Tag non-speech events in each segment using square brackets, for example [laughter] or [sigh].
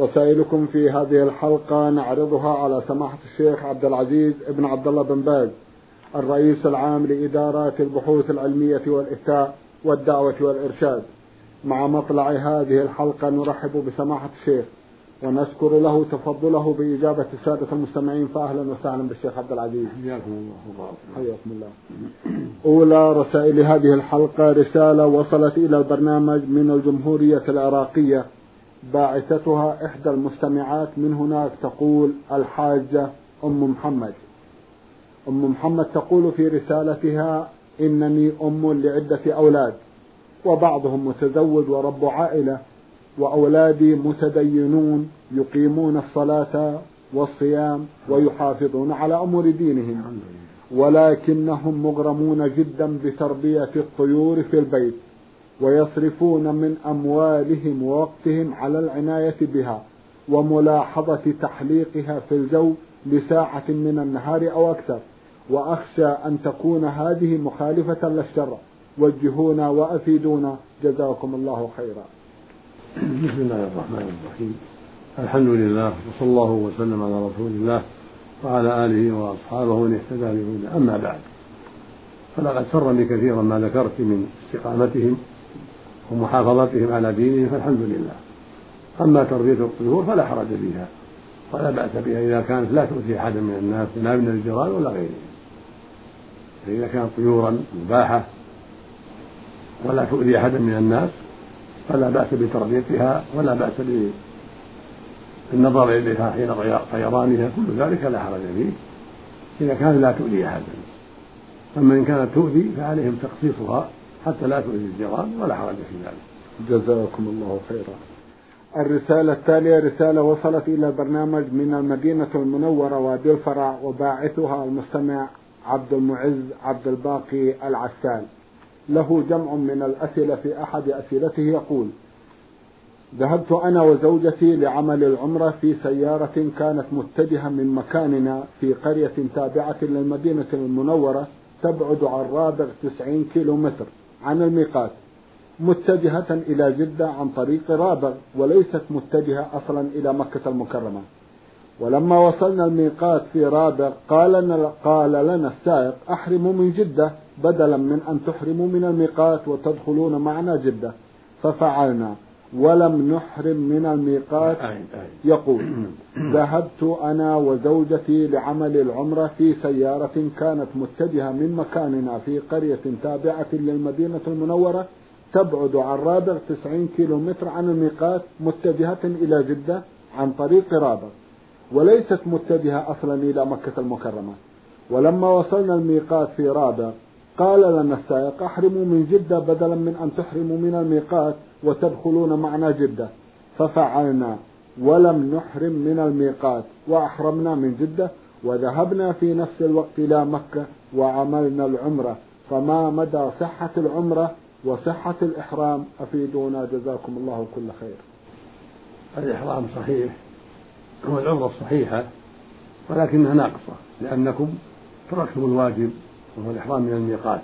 رسائلكم في هذه الحلقة نعرضها على سماحة الشيخ عبد العزيز بن عبد الله بن باز الرئيس العام لإدارات البحوث العلمية والإفتاء والدعوة والإرشاد. مع مطلع هذه الحلقة نرحب بسماحة الشيخ ونشكر له تفضله بإجابة السادة المستمعين فأهلا وسهلا بالشيخ عبد العزيز. حياكم الله. حياكم الله. أولى رسائل هذه الحلقة رسالة وصلت إلى البرنامج من الجمهورية العراقية. باعثتها إحدى المستمعات من هناك تقول الحاجة أم محمد. أم محمد تقول في رسالتها إنني أم لعدة أولاد وبعضهم متزوج ورب عائلة وأولادي متدينون يقيمون الصلاة والصيام ويحافظون على أمور دينهم ولكنهم مغرمون جدا بتربية الطيور في البيت. ويصرفون من أموالهم ووقتهم على العناية بها وملاحظة تحليقها في الجو لساعة من النهار أو أكثر. وأخشى أن تكون هذه مخالفة للشرع. وجهونا وأفيدونا. جزاكم الله خيرا. بسم الله الرحمن الرحيم. الحمد لله وصلى الله وسلم على رسول الله وعلى آله وأصحابه من اهتدى بهدى أما بعد فلقد سرني كثيرا ما ذكرت من استقامتهم ومحافظتهم على دينهم فالحمد لله. أما تربية الطيور فلا حرج فيها. ولا بأس بها إذا كانت لا تؤذي أحدا من الناس لا من الجيران ولا غيرهم فإذا كانت طيورا مباحة ولا تؤذي أحدا من الناس فلا بأس بتربيتها ولا بأس بالنظر إليها حين طيرانها. كل ذلك لا حرج فيه. إذا كانت لا تؤذي أحدا. أما إن كانت تؤذي فعليهم تخصيصها. حتى لا تؤذي الجيران ولا حرج في ذلك. جزاكم الله خيرا. الرسالة التالية رسالة وصلت إلى البرنامج من المدينة المنورة وادي الفرع وباعثها المستمع عبد المعز عبد الباقي العسال. له جمع من الأسئلة في أحد أسئلته يقول ذهبت أنا وزوجتي لعمل العمرة في سيارة كانت متجهة من مكاننا في قرية تابعة للمدينة المنورة تبعد عن رابغ 90 كيلو متر عن الميقات متجهة إلى جدة عن طريق رابغ وليست متجهة أصلا إلى مكة المكرمة. ولما وصلنا الميقات في رابغ قال لنا, قال لنا السائق أحرموا من جدة بدلا من أن تحرموا من الميقات وتدخلون معنا جدة. ففعلنا. ولم نحرم من الميقات. يقول [clears throat] ذهبت أنا وزوجتي لعمل العمرة في سيارة كانت متجهة من مكاننا في قرية تابعة للمدينة المنورة تبعد عن رابغ 90 كيلو متر عن الميقات متجهة إلى جدة عن طريق رابغ وليست متجهة أصلا إلى مكة المكرمة. ولما وصلنا الميقات في رابغ قال لنا السائق أحرموا من جدة بدلا من أن تحرموا من الميقات وتدخلون معنا جدة. ففعلنا ولم نحرم من الميقات وأحرمنا من جدة وذهبنا في نفس الوقت إلى مكة وعملنا العمرة. فما مدى صحة العمرة وصحة الإحرام؟ أفيدونا جزاكم الله كل خير. الإحرام صحيح هو العمرة الصحيحة ولكنها ناقصة لأنكم تركتم الواجب وهو الإحرام من الميقات.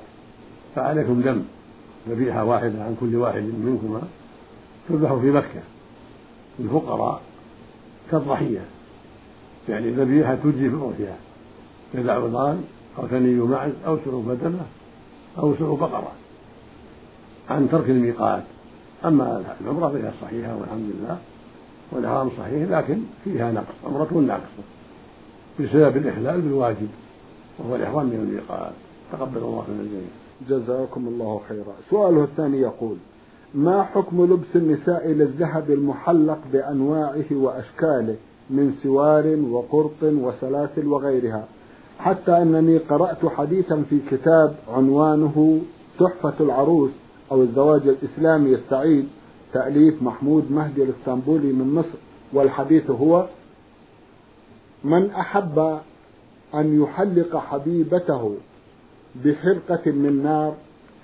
فعليكم دم ذبيحة واحدة عن كل واحد منكما تذبح في مكة. للفقراء كالضحية. يعني ذبيحة تجزي في الأضحية جذع عظام أو ثني معز أو سلو بدنة أو سلو بقرة عن ترك الميقات. أما العمرة فهي صحيحة والحمد لله والإحرام صحيح لكن فيها نقص عمرة ناقصة بسبب الإخلال بالواجب. وهو الإحرام من الميقات تقبل الله من الجميع. جزاكم الله خيرا. سؤاله الثاني يقول ما حكم لبس النساء للذهب المحلق بأنواعه وأشكاله من سوار وقرط وسلاسل وغيرها؟ حتى أنني قرأت حديثا في كتاب عنوانه تحفة العروس أو الزواج الإسلامي السعيد تأليف محمود مهدي الإسطنبولي من مصر والحديث هو من أحب أن يحلق حبيبته بحرقة من نار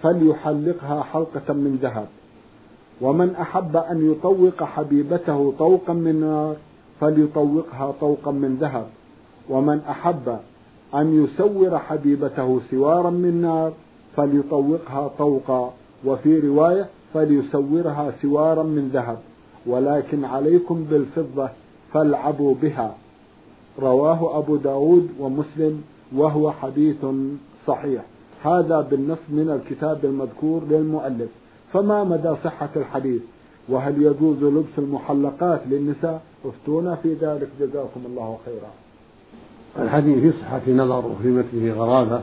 فليحلقها حلقة من ذهب. ومن أحب أن يطوق حبيبته طوقا من نار فليطوقها طوقا من ذهب. ومن أحب أن يسور حبيبته سوارا من نار فليطوقها طوقا. وفي رواية فليسورها سوارا من ذهب. ولكن عليكم بالفضة فالعبوا بها. رواه أبو داود ومسلم وهو حديث صحيح. هذا بالنص من الكتاب المذكور للمؤلف. فما مدى صحة الحديث؟ وهل يجوز لبس المحلقات للنساء؟ افتونا في ذلك. جزاكم الله خيرا. الحديث في صحة نظر وفي متنه غرابة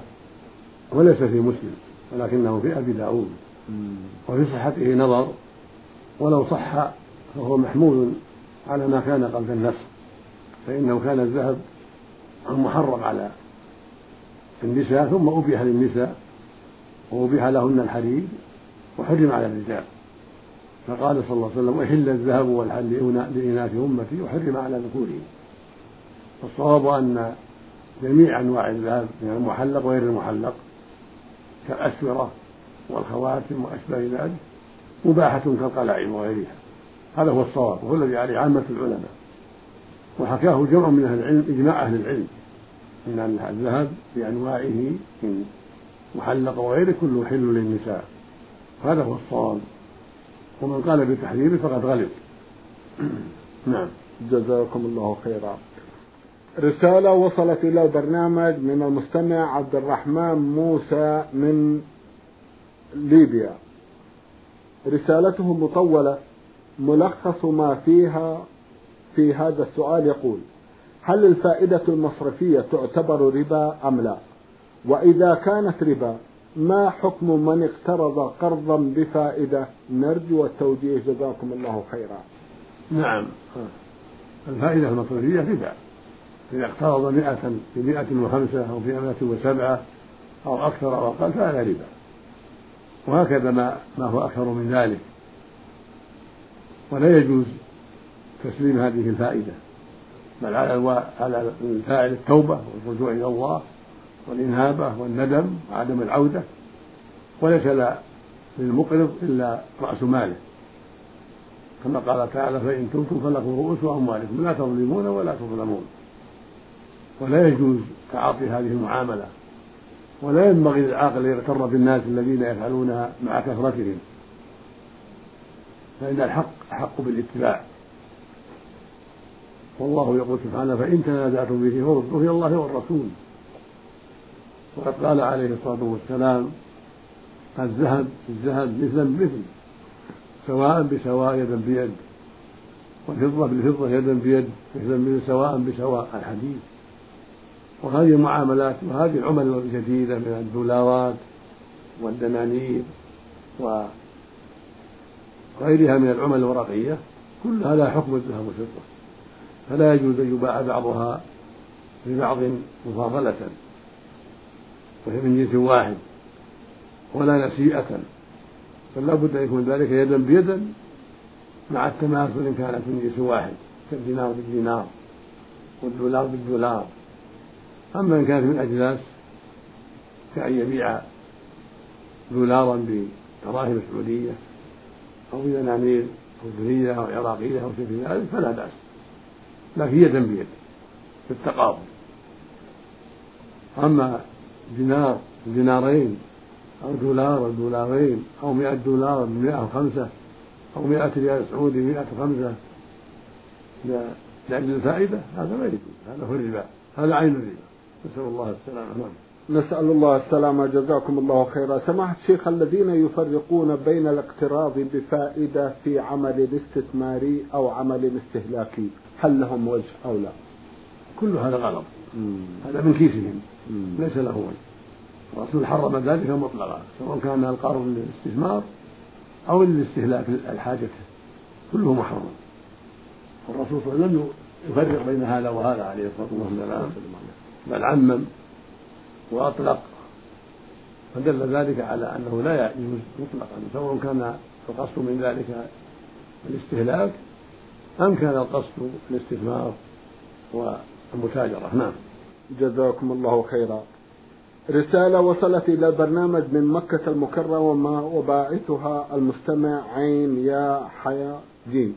وليس في مسلم ولكنه في أبي داود. وفي صحته نظر ولو صح فهو محمول على ما كان قبل النص فإنه كان الذهب محرم على النساء ثم أبيح للنساء وأبيح لهن الحديد وحرم على الرجال. فقال صلى الله عليه وسلم أحل الذهب والحل لإناث أمتي وحرم على ذكورهم. والصواب أن جميع أنواع الذهب من يعني المحلق وغير المحلق كالأسورة والخواتم وأشباه ذلك مباحة كالقلائم وغيرها. هذا هو الصواب وهو الذي عليه عامة العلماء. وحكاه جمع من أهل العلم إجماع أهل العلم. أن الذهب بأنواعه من محلق وغيره كله حل للنساء. هذا هو الصواب. ومن قال بتحريمه فقد غلط [clears throat] نعم. جزاكم الله خيرا. رسالة وصلت إلى البرنامج من المستمع عبد الرحمن موسى من ليبيا. رسالته مطولة ملخص ما فيها في هذا السؤال يقول هل الفائدة المصرفية تعتبر ربا أم لا؟ وإذا كانت ربا ما حكم من اقترض قرضا بفائدة؟ نرجو التوجيه جزاكم الله خيرا. نعم. الفائدة المصرفية ربا. إذا اقترض مئة بمئة وخمسة أو بمئة وسبعة أو أكثر أو أقل فهذا ربا. وهكذا ما ما هو أكثر من ذلك. ولا يجوز تسليم هذه الفائدة. بل على على الفاعل التوبة والرجوع إلى الله والإنابة والندم وعدم العودة. وليس للمقرض إلا رأس ماله. كما قال تعالى فإن تبتم فلكم رؤوس أموالكم لا تظلمون ولا تظلمون. ولا يجوز تعاطي هذه المعاملة. ولا ينبغي للعاقل أن يغتر بالناس الذين يفعلونها مع كثرتهم. فإن الحق أحق بالاتباع. والله يقول سبحانه فإن تنازعتم به فردوا إلى الله والرسول. وقد قال عليه الصلاة والسلام الذهب الذهب مثلا بمثل سواء بسواء يدا بيد والفضة بالفضة يدا بيد مثلا مثل سواء بسواء. الحديث وهذه المعاملات وهذه العمل الجديدة من الدولارات والدنانير وغيرها من العمل الورقية كل هذا حكم الذهب والفضة فلا يجوز أن يباع بعضها ببعض مفاضلة وهي من جنس واحد ولا نسيئة بل لا بد أن يكون ذلك يدا بيدا مع التماثل إن كانت من جنس واحد كالدينار بالدينار والدولار بالدولار. أما إن كانت من أجناس كأن يبيع دولارا بدراهم سعودية أو بدنانير أردنية أو عراقية أو شيء ذلك فلا بأس. لكن يدا بيد بالتقابل أما دينار دينارين أو دولار دولارين أو مئة دولار بمئة وخمسة أو مئة ريال سعودي مئة وخمسة لأجل الفائدة هذا ما يجوز هذا هو الربا هذا عين الربا. نسأل الله السلامة نعم نسأل الله السلامة. جزاكم الله خيرا. سماحة الشيخ الذين يفرقون بين الاقتراض بفائدة في عمل استثماري أو عمل استهلاكي هل لهم وجه أو لا؟ كل هذا غلط. هذا من كيسهم ليس له وجه. الرسول حرم ذلك مطلقا سواء كان القرض للاستثمار أو للاستهلاك الحاجة. كله محرم والرسول صلى الله عليه وسلم يفرق بين هذا وهذا عليه الصلاة والسلام بل عمم وأطلق. فدل ذلك على أنه لا يجوز مطلقا. سواء كان القصد من ذلك الاستهلاك أم كان القصد الاستثمار والمتاجرة. نعم. جزاكم الله خيرا. رسالة وصلت إلى البرنامج من مكة المكرمة وباعثها المستمع عين يا حيا جيم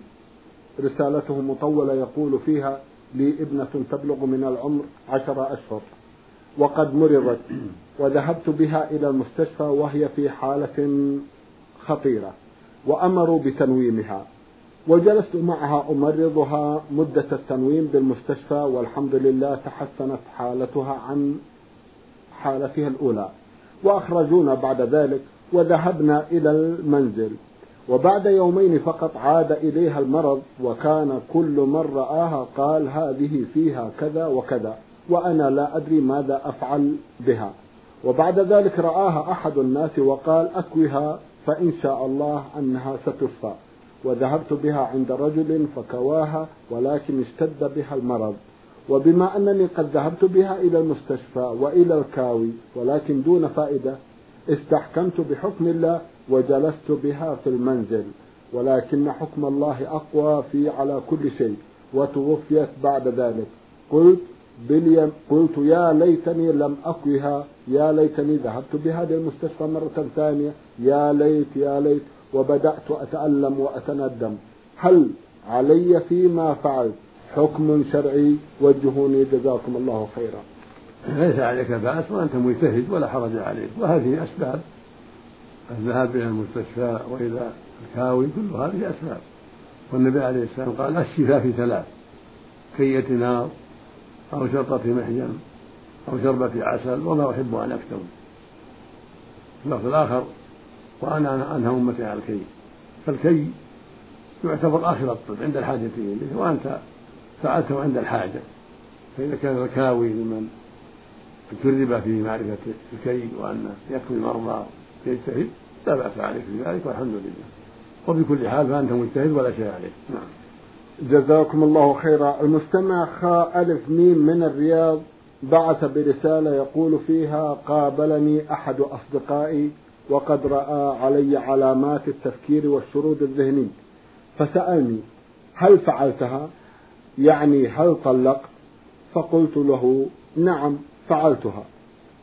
رسالته مطولة يقول فيها لي ابنة تبلغ من العمر عشر أشهر. وقد مرضت وذهبت بها إلى المستشفى وهي في حالة خطيرة وأمروا بتنويمها. وجلست معها أمرضها مدة التنويم بالمستشفى والحمد لله تحسنت حالتها عن حالتها الأولى. وأخرجونا بعد ذلك وذهبنا إلى المنزل. وبعد يومين فقط عاد إليها المرض وكان كل من رآها قال هذه فيها كذا وكذا. وأنا لا أدري ماذا أفعل بها. وبعد ذلك رآها أحد الناس وقال أكوها فإن شاء الله أنها ستشفى وذهبت بها عند رجل فكواها ولكن اشتد بها المرض. وبما أنني قد ذهبت بها إلى المستشفى وإلى الكاوي ولكن دون فائدة استحكمت بحكم الله وجلست بها في المنزل. ولكن حكم الله أقوى في على كل شيء وتوفيت بعد ذلك. قلت باليم قلت يا ليتني لم أكوها يا ليتني ذهبت بها للمستشفى مرة ثانية يا ليت يا ليت وبدأت أتألم وأتندم. هل علي فيما فعلت؟ حكم شرعي وجهوني جزاكم الله خيرا. ليس عليك بأس وأنت مجتهد ولا حرج عليك وهذه أسباب. الذهاب إلى المستشفى وإلى الكاوي كل هذه أسباب. والنبي عليه السلام قال الشفاء في ثلاث كية نار أو شرطة محجم أو شربة عسل وما أحب أن أكتم اللفظ الآخر وأنا أنهى أمتي على الكي. فالكي يعتبر آخر الطب عند الحاجة إليه وأنت فعلته عند الحاجة. فإذا كان الكاوي لمن جرب في معرفة الكي وأن يكفي المرضى يجتهد لا بأس عليك في ذلك والحمد لله. وبكل حال فأنت مجتهد ولا شيء عليك. نعم. جزاكم الله خيرا. المستمع خاء ألف ميم من الرياض بعث برسالة يقول فيها قابلني أحد أصدقائي وقد رأى علي علامات التفكير والشرود الذهني فسألني هل فعلتها؟ يعني هل طلقت؟ فقلت له نعم فعلتها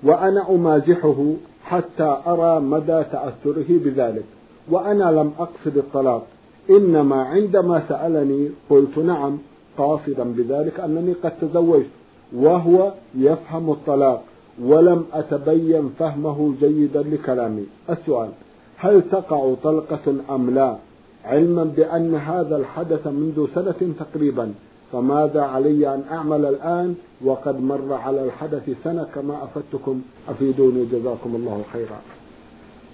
وأنا أمازحه حتى أرى مدى تأثره بذلك وأنا لم أقصد الطلاق. إنما عندما سألني قلت نعم قاصدا بذلك أنني قد تزوجت وهو يفهم الطلاق ولم أتبين فهمه جيدا لكلامي. السؤال هل تقع طلقة أم لا؟ علما بأن هذا الحدث منذ سنة تقريبا فماذا علي أن أعمل الآن؟ وقد مر على الحدث سنة كما أفدتكم. أفيدوني جزاكم الله خيرا.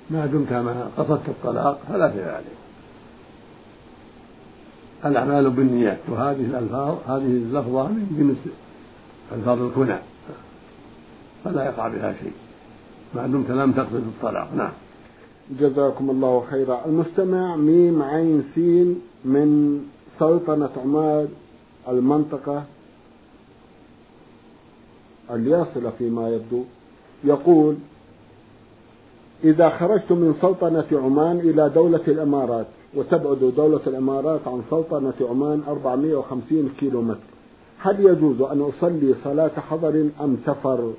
ما دمت ما قصدت الطلاق فلا شيء عليك الأعمال بالنيات وهذه الألفاظ هذه اللفظة من جنس ألفاظ الكنى. فلا يقع بها شيء. ما دمت لم تقصد الطلاق. نعم. جزاكم الله خيرا. المستمع ميم عين سين من سلطنة عمان المنطقة الياصلة فيما يبدو. يقول إذا خرجت من سلطنة عمان إلى دولة الإمارات وتبعد دولة الإمارات عن سلطنة عمان 450 كيلو متر هل يجوز أن أصلي صلاة حضر أم سفر؟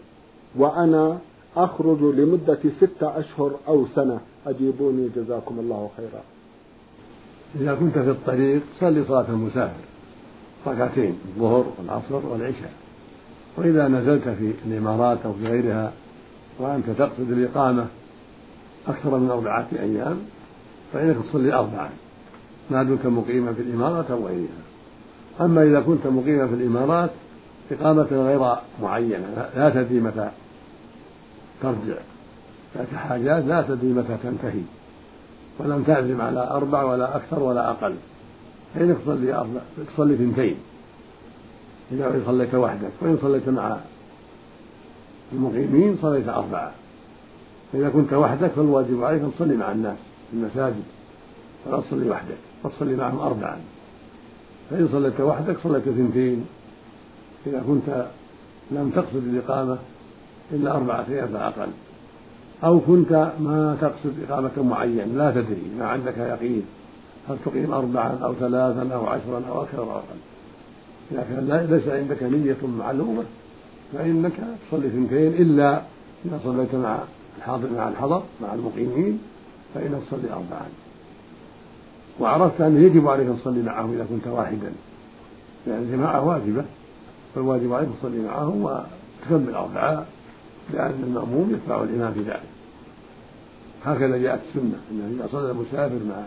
وأنا أخرج لمدة ستة أشهر أو سنة. أجيبوني جزاكم الله خيرا. إذا كنت في الطريق صلي صلاة المسافر. ركعتين الظهر والعصر والعشاء. وإذا نزلت في الإمارات أو في غيرها وأنت تقصد الإقامة أكثر من أربعة أيام فإنك تصلي أربعا ما دمت مقيما في الإمارات أو غيرها. أما إذا كنت مقيما في الإمارات إقامة غير معينة لا تدري متى ترجع. لك حاجات لا تدري متى تنتهي. ولم تعزم على أربع ولا أكثر ولا أقل. فإنك تصلي أربع تصلي اثنتين. إذا صليت وحدك وإن صليت مع المقيمين صليت أربعة. إذا كنت وحدك فالواجب عليك أن تصلي مع الناس في المساجد. ولا تصلي وحدك فتصلي معهم أربعا. فإن صليت وحدك صليت اثنتين. إذا كنت لم تقصد الإقامة إلا أربعة أيام فأقل أو كنت ما تقصد إقامة معين لا تدري ما عندك يقين. هل تقيم أربعا أو ثلاثا أو عشرا أو أكثر أو أقل. إذا كان ليس عندك نية معلومة فإنك تصلي اثنتين إلا إذا صليت مع الحاضر مع الحضر مع المقيمين فإنك تصلي أربعا. وعرفت أنه يجب عليك أن تصلي معهم إذا كنت واحدا. لأن الجماعة واجبة فالواجب عليك تصلي معهم وتكمل أربعة لأن المأموم يتبع الإمام في ذلك. هكذا جاءت السنة. أنه إذا صلى المسافر مع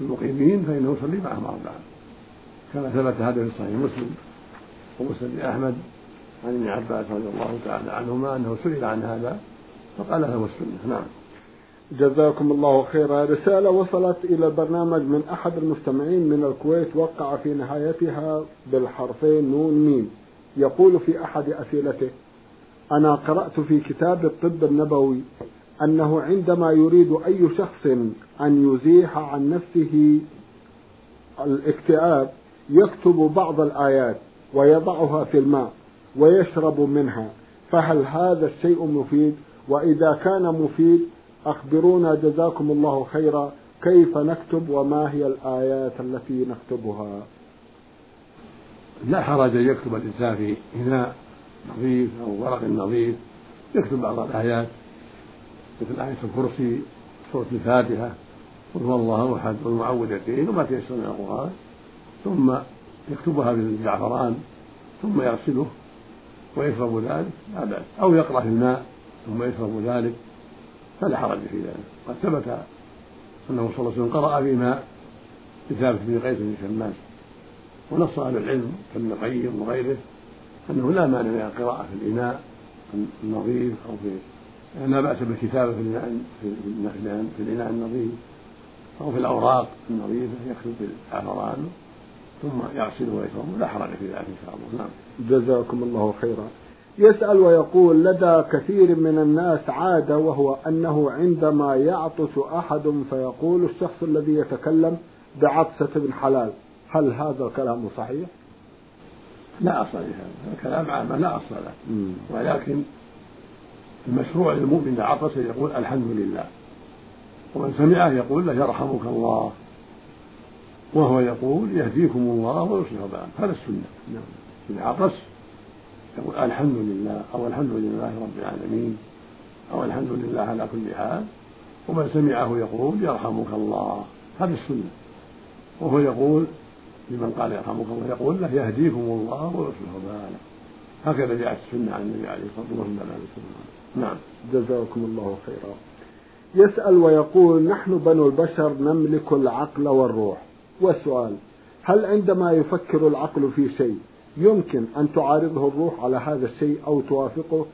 المقيمين فإنه يصلي معهم أربعة كما ثبت هذا في صحيح مسلم. ومسلم أحمد عن ابن عباس رضي الله تعالى عنهما أنه سئل عن هذا. فقال هذا السنة نعم. جزاكم الله خيرا. رسالة وصلت إلى البرنامج من أحد المستمعين من الكويت وقع في نهايتها بالحرفين نون ميم. يقول في أحد أسئلته أنا قرأت في كتاب الطب النبوي أنه عندما يريد أي شخص أن يزيح عن نفسه الاكتئاب يكتب بعض الآيات ويضعها في الماء ويشرب منها فهل هذا الشيء مفيد؟ وإذا كان مفيد أخبرونا جزاكم الله خيرا. كيف نكتب وما هي الآيات التي نكتبها؟ لا حرج أن يكتب الإنسان في إناء نظيف أو ورق نظيف. يكتب بعض الآيات مثل آية الكرسي سورة الفاتحة. قل هو الله أحد والمعوذتين وما تيسر من القرآن. ثم يكتبها بالزعفران ثم يغسله ويشرب ذلك لا بأس. أو يقرأ في الماء. ثم يشرب ذلك فلا حرج في ذلك. قد ثبت أنه صلى الله عليه وسلم قرأ في ماء لثابت بن قيس بن شماس. ونص أهل العلم كابن القيم وغيره أنه لا مانع من القراءة في الإناء النظيف أو في لا بأس بالكتابة في الإناء في الإناء النظيف أو في الأوراق النظيفة يكتب بالزعفران ثم يغسله ويشربه لا حرج في ذلك إن شاء الله. نعم. جزاكم الله خيرا. يسأل ويقول لدى كثير من الناس عادة وهو أنه عندما يعطس أحد فيقول الشخص الذي يتكلم بعطسة بن حلال هل هذا الكلام صحيح؟ لا أصل لهذا الكلام عام لا أصل له. ولكن المشروع للمؤمن إذا عطس يقول الحمد لله. ومن سمعه يقول له يرحمك الله. وهو يقول يهديكم الله ويصلح بالكم هذا السنة. نعم. إذا عطس يقول الحمد لله أو الحمد لله رب العالمين أو الحمد لله على كل حال ومن سمعه يقول يرحمك الله. هذه السنة. وهو يقول لمن قال يرحمك الله يقول له يهديكم الله ويصلح بالك هكذا جاءت السنة عن النبي عليه الصلاة والسلام نعم. جزاكم الله خيرا. يسأل ويقول نحن بنو البشر نملك العقل والروح. والسؤال هل عندما يفكر العقل في شيء يمكن أن تعارضه الروح على هذا الشيء أو توافقه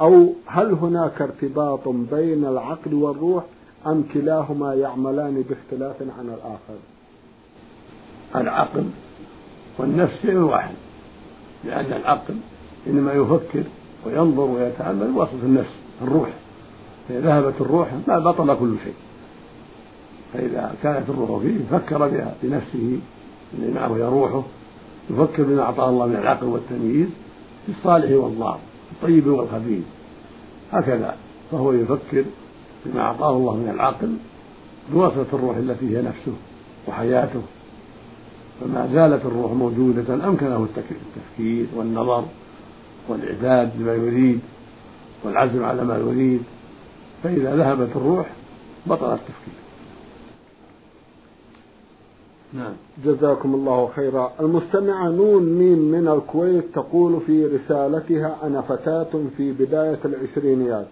أو هل هناك ارتباط بين العقل والروح أم كلاهما يعملان باختلاف عن الآخر؟ العقل والنفس شيء واحد لأن العقل إنما يفكر وينظر ويتأمل وسط النفس الروح. فإذا ذهبت الروح ما بطل كل شيء. فإذا كانت الروح فيه فكر بها بنفسه الذي معه هي روحه يفكر بما أعطاه الله من العقل والتمييز في الصالح والضار الطيب والخبيث. هكذا فهو يفكر بما أعطاه الله من العقل بواسطة الروح التي هي نفسه وحياته. فما زالت الروح موجودة أمكنه التفكير والنظر والإعداد لما يريد والعزم على ما يريد. فإذا ذهبت الروح بطل التفكير. نعم. جزاكم الله خيرا. المستمعة نون ميم من الكويت تقول في رسالتها أنا فتاة في بداية العشرينيات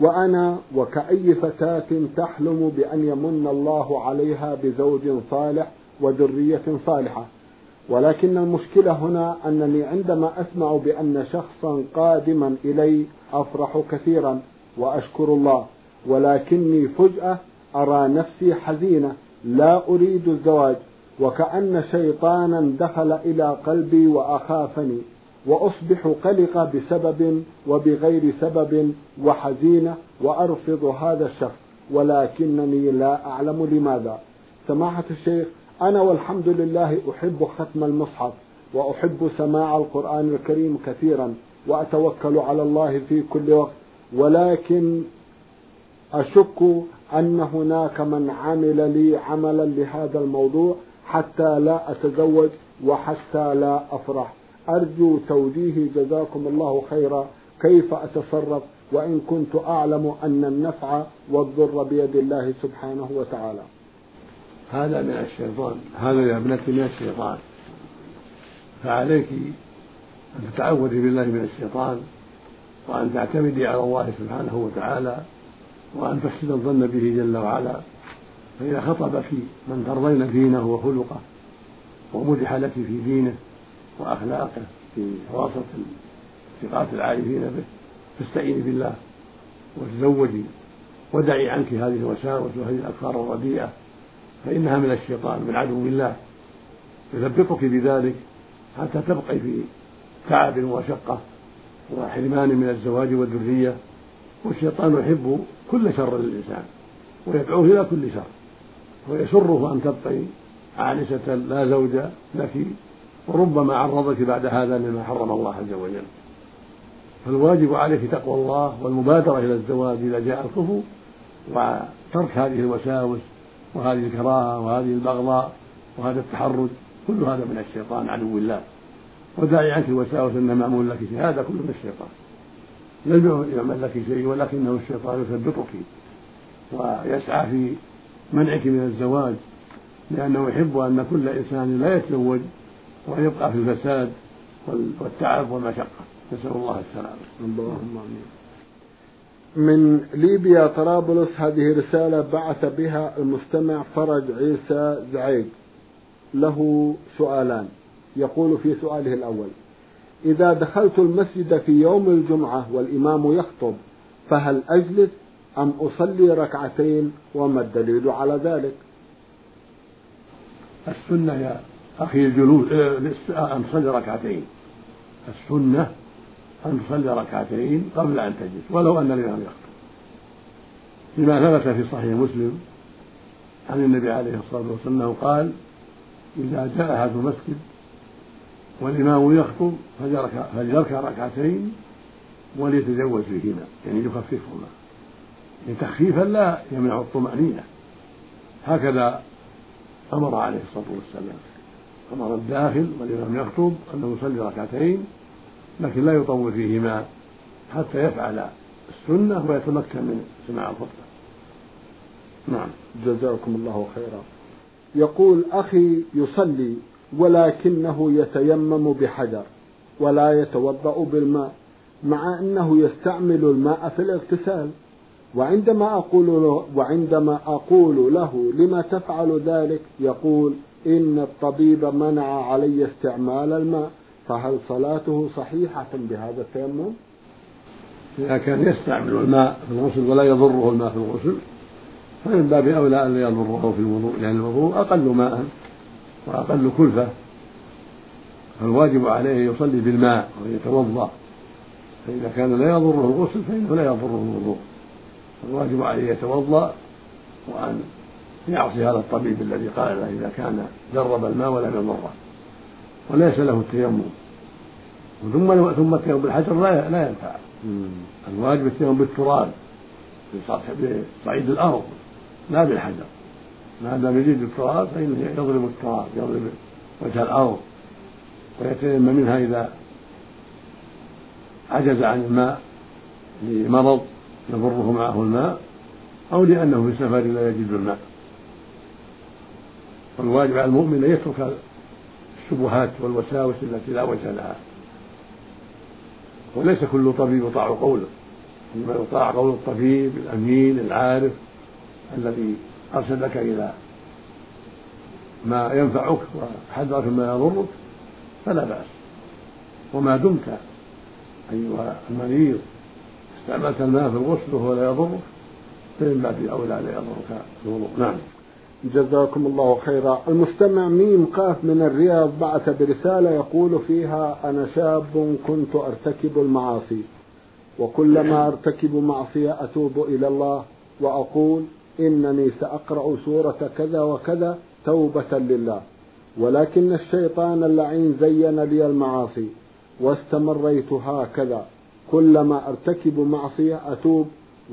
وأنا وكأي فتاة تحلم بأن يمن الله عليها بزوج صالح وذرية صالحة. ولكن المشكلة هنا أنني عندما أسمع بأن شخصا قادما إلي أفرح كثيرا وأشكر الله ولكني فجأة أرى نفسي حزينة. لا أريد الزواج وكأن شيطانا دخل إلى قلبي وأخافني وأصبح قلقة بسبب وبغير سبب وحزينة وأرفض هذا الشخص ولكنني لا أعلم لماذا. سماحة الشيخ أنا والحمد لله أحب ختم المصحف وأحب سماع القرآن الكريم كثيرا وأتوكل على الله في كل وقت ولكن أشك أن هناك من عمل لي عملا لهذا الموضوع حتى لا أتزوج وحتى لا أفرح. أرجو توجيهي جزاكم الله خيرا. كيف أتصرف؟ وإن كنت أعلم أن النفع والضر بيد الله سبحانه وتعالى. هذا من الشيطان. هذا يا ابنتي من الشيطان. فعليك أن تتعوذي بالله من الشيطان وأن تعتمدي على الله سبحانه وتعالى. وأن تحسن الظن به جل وعلا. فإذا خطبك من ترضين دينه وخلقه ومدح لك في دينه وأخلاقه في وسط ثقات العارفين به فاستعيني بالله وتزوجي ودعي عنك هذه الوساوس وهذه الأفكار الرديئة فإنها من الشيطان من عدو الله. يثبطك بذلك حتى تبقي في تعب وشقة وحرمان من الزواج والذرية. والشيطان يحب كل شر للإنسان ويدعوه إلى كل شر ويسره أن تبقي عانسة لا زوج لك وربما عرضك بعد هذا لما حرم الله عز وجل. فالواجب عليك تقوى الله والمبادرة إلى الزواج إذا جاء الكفو وترك هذه الوساوس وهذه الكراهة وهذه البغضاء وهذا التحرج كل هذا من الشيطان عدو الله. وداعي عنك الوساوس أن معمول لك هذا كله من الشيطان. لم يعمل لك شيء ولكنه الشيطان يثبطك ويسعى في منعك من الزواج لأنه يحب أن كل إنسان لا يتزوج وأن يبقى في الفساد والتعب والمشقة. نسأل الله السلامة. اللهم آمين. من ليبيا طرابلس هذه رسالة بعث بها المستمع فرج عيسى زعيد له سؤالان. يقول في سؤاله الأول إذا دخلت المسجد في يوم الجمعة والإمام يخطب فهل أجلس أم أصلي ركعتين؟ وما الدليل على ذلك؟ السنة يا أخي الجلوس آه، أن تصلي ركعتين. السنة أن تصلي ركعتين قبل أن تجلس ولو أن الإمام يخطب. لما ثبت في صحيح مسلم عن النبي عليه الصلاة والسلام قال إذا جاء أحد المسجد والإمام يخطب فليركع ركعتين وليتجوز فيهما يعني يخففهما. يعني تخفيفا لا يمنع الطمأنينة. هكذا أمر عليه الصلاة والسلام. أمر الداخل والإمام يخطب أنه يصلي ركعتين لكن لا يطول فيهما حتى يفعل السنة ويتمكن من سماع الخطبة. نعم. جزاكم الله خيرا. يقول أخي يصلي ولكنه يتيمم بحجر ولا يتوضأ بالماء مع أنه يستعمل الماء في الاغتسال. وعندما أقول له وعندما أقول له لما تفعل ذلك؟ يقول إن الطبيب منع علي استعمال الماء. فهل صلاته صحيحة بهذا التيمم؟ إذا كان يستعمل الماء في الغسل ولا يضره الماء في الغسل فمن باب أولى أن لا يضره في الوضوء لأن الوضوء أقل ماء. وأقل كلفة فالواجب عليه يصلي بالماء ويتوضأ فإذا كان لا يضره الغسل فإنه لا يضره الوضوء الواجب عليه يتوضأ وأن يعصي هذا الطبيب الذي قال له إذا كان جرب الماء ولم يضره وليس له التيمم ثم ثم التيمم بالحجر لا لا ينفع. الواجب التيمم بالتراب بصعيد الأرض لا بالحجر. ما دام يجد التراب فإنه يضرب التراب يضرب وجه الأرض ويتيمم منها إذا عجز عن الماء لمرض يضره معه الماء أو لأنه في سفر لا يجد الماء. والواجب على المؤمن أن يترك الشبهات والوساوس التي لا وجه لها. وليس كل طبيب يطاع قوله إنما يطاع قول الطبيب الأمين العارف الذي أرشدك إلى ما ينفعك وحذرك ما يضرك فلا بأس. وما دمت أيها المريض استعملت الماء في الغسل وهو لا يضرك فمن باب أولى لا يضرك الوضوء نعم. جزاكم الله خيرا. المستمع ميم قاف من الرياض بعث برسالة يقول فيها أنا شاب كنت أرتكب المعاصي وكلما أرتكب معصية أتوب إلى الله وأقول إنني سأقرأ سورة كذا وكذا توبة لله. ولكن الشيطان اللعين زين لي المعاصي واستمريت هكذا. كلما أرتكب معصية أتوب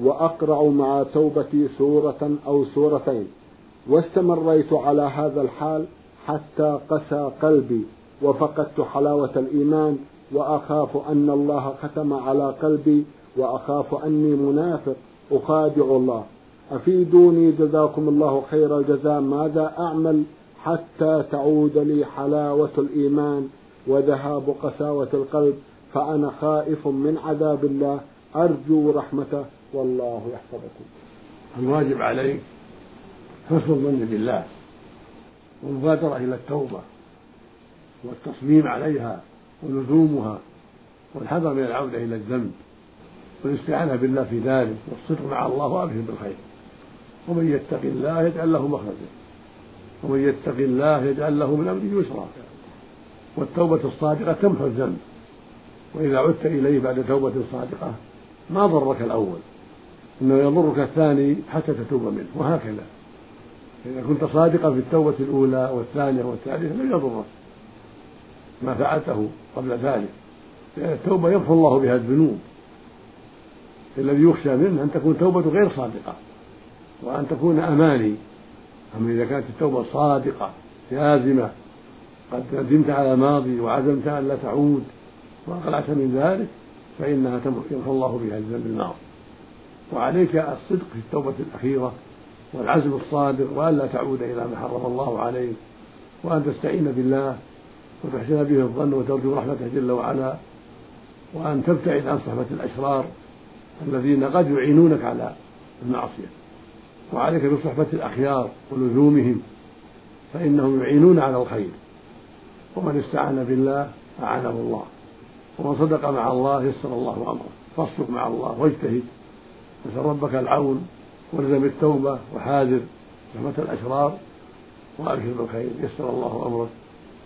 وأقرأ مع توبتي سورة أو سورتين. واستمريت على هذا الحال حتى قسى قلبي وفقدت حلاوة الإيمان وأخاف أن الله ختم على قلبي وأخاف أني منافق أخادع الله. أفيدوني جزاكم الله خير الجزاء ماذا أعمل حتى تعود لي حلاوة الإيمان وذهاب قساوة القلب؟ فأنا خائف من عذاب الله أرجو رحمته والله يحفظكم. الواجب عليك حسن الظن بالله والمبادرة إلى التوبة والتصميم عليها ولزومها والحذر من العودة إلى الذنب والاستعانة بالله في ذلك والصدق مع الله وأبشر بالخير. ومن يتق الله يجعل له مخرجا. ومن يتق الله يجعل له من أمره يسرا. والتوبة الصادقة تمحو الذنب. وإذا عدت إليه بعد توبة صادقة ما ضرك الأول. إنه يضرك الثاني حتى تتوب منه. وهكذا. إذا كنت صادقا في التوبة الأولى والثانية والثالثة لم يضرك ما فعلته قبل ذلك. لأن التوبة يغفر الله بها الذنوب. الذي يخشى منه أن تكون توبة غير صادقة. وأن تكون أماني. أما إذا كانت التوبة صادقة جازمة قد ندمت على الماضي وعزمت أن لا تعود وأقلعت من ذلك فإنها يمحو الله بها الذنب الماضي وعليك الصدق في التوبة الأخيرة والعزم الصادق وألا تعود إلى ما حرم الله عليك وأن تستعين بالله وتحسن به الظن وترجو رحمته جل وعلا وأن تبتعد عن صحبة الأشرار الذين قد يعينونك على المعصية. وعليك بصحبة الأخيار ولزومهم فإنهم يعينون على الخير. ومن استعان بالله أعانه الله. ومن صدق مع الله يسر الله أمره. فاصدق مع الله واجتهد. وسل ربك العون والزم التوبة وحاذر صحبة الأشرار. وأبشر بالخير يسر الله أمرك.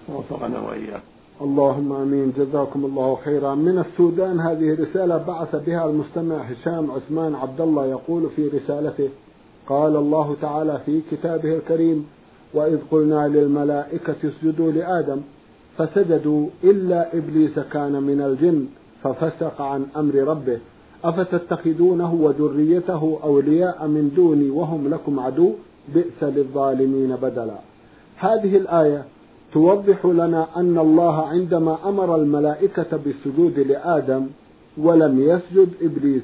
ووفقنا وإياك. اللهم آمين. جزاكم الله خيرا. من السودان هذه رساله بعث بها المستمع هشام عثمان عبد الله يقول في رسالته قال الله تعالى في كتابه الكريم وإذ قلنا للملائكة اسجدوا لآدم فسجدوا إلا إبليس كان من الجن ففسق عن أمر ربه. أفتتخذونه وذريته أولياء من دوني وهم لكم عدو؟ بئس للظالمين بدلا. هذه الآية توضح لنا أن الله عندما أمر الملائكة بالسجود لآدم ولم يسجد إبليس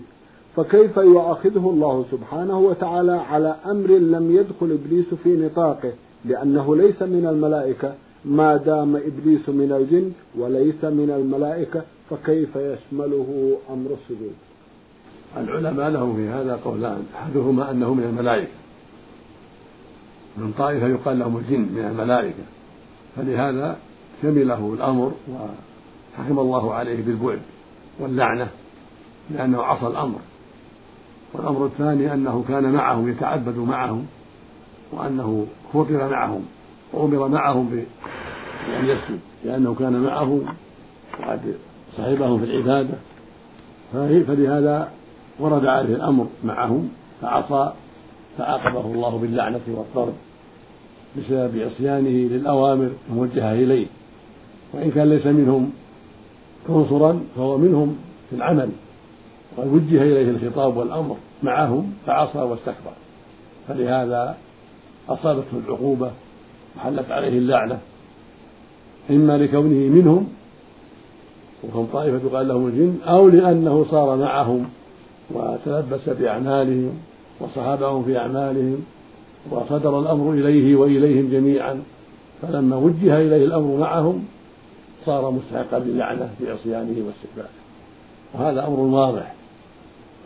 فكيف يؤاخذه الله سبحانه وتعالى على أمر لم يدخل إبليس في نطاقه؟ لأنه ليس من الملائكة. ما دام إبليس من الجن وليس من الملائكة فكيف يشمله أمر السجود؟ العلماء لهم في هذا قولان. أحدهما أنه من الملائكة. من طائفة يقال لهم الجن من الملائكة. فلهذا شمله الأمر وحكم الله عليه بالبعد واللعنة لأنه عصى الأمر. والأمر الثاني أنه كان معهم يتعبد معهم وأنه فطر معهم وأمر معهم بأن يسجد لأنه كان معهم وقد صحبهم في العبادة. فلهذا ورد عليه الأمر معهم فعصى فعاقبه الله باللعنة والطرد بسبب عصيانه للأوامر الموجهة إليه. وإن كان ليس منهم عنصرا فهو منهم في العمل وقد وجه إليه الخطاب والأمر. معهم فعصى واستكبر. فلهذا أصابته العقوبة وحلت عليه اللعنة. إما لكونه منهم وهم طائفة قال لهم الجن أو لأنه صار معهم وتلبس بأعمالهم وصحابهم في أعمالهم وصدر الأمر إليه وإليهم جميعا. فلما وجه إليه الأمر معهم صار مستحقا للعنة بعصيانه واستكباره. وهذا أمر واضح.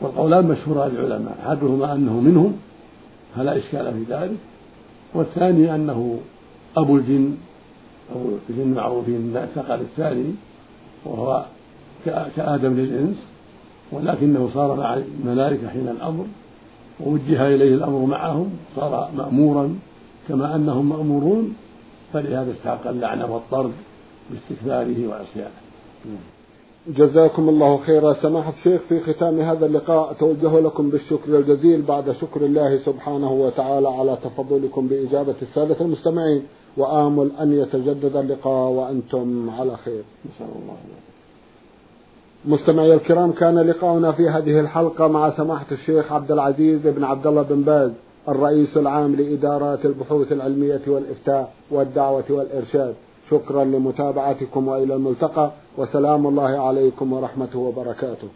والقولان مشهوران للعلماء أحدهما أنه منهم فلا إشكال في ذلك والثاني أنه أبو الجن أبو الجن معروفين الثقل الثاني وهو كآدم للإنس ولكنه صار مع الملائكة حين الأمر ووجه إليه الأمر معهم صار مأمورا كما أنهم مأمورون فلهذا استحق اللعنة والطرد باستكباره وعصيانه جزاكم الله خيرا. سماحة الشيخ في ختام هذا اللقاء أتوجه لكم بالشكر الجزيل بعد شكر الله سبحانه وتعالى على تفضلكم بإجابة السادة المستمعين. وآمل أن يتجدد اللقاء وأنتم على خير. نسأل الله مستمعي الكرام كان لقاؤنا في هذه الحلقة مع سماحة الشيخ عبد العزيز بن عبد الله بن باز الرئيس العام لإدارات البحوث العلمية والإفتاء والدعوة والإرشاد. شكرا لمتابعتكم وإلى الملتقى وسلام الله عليكم ورحمته وبركاته.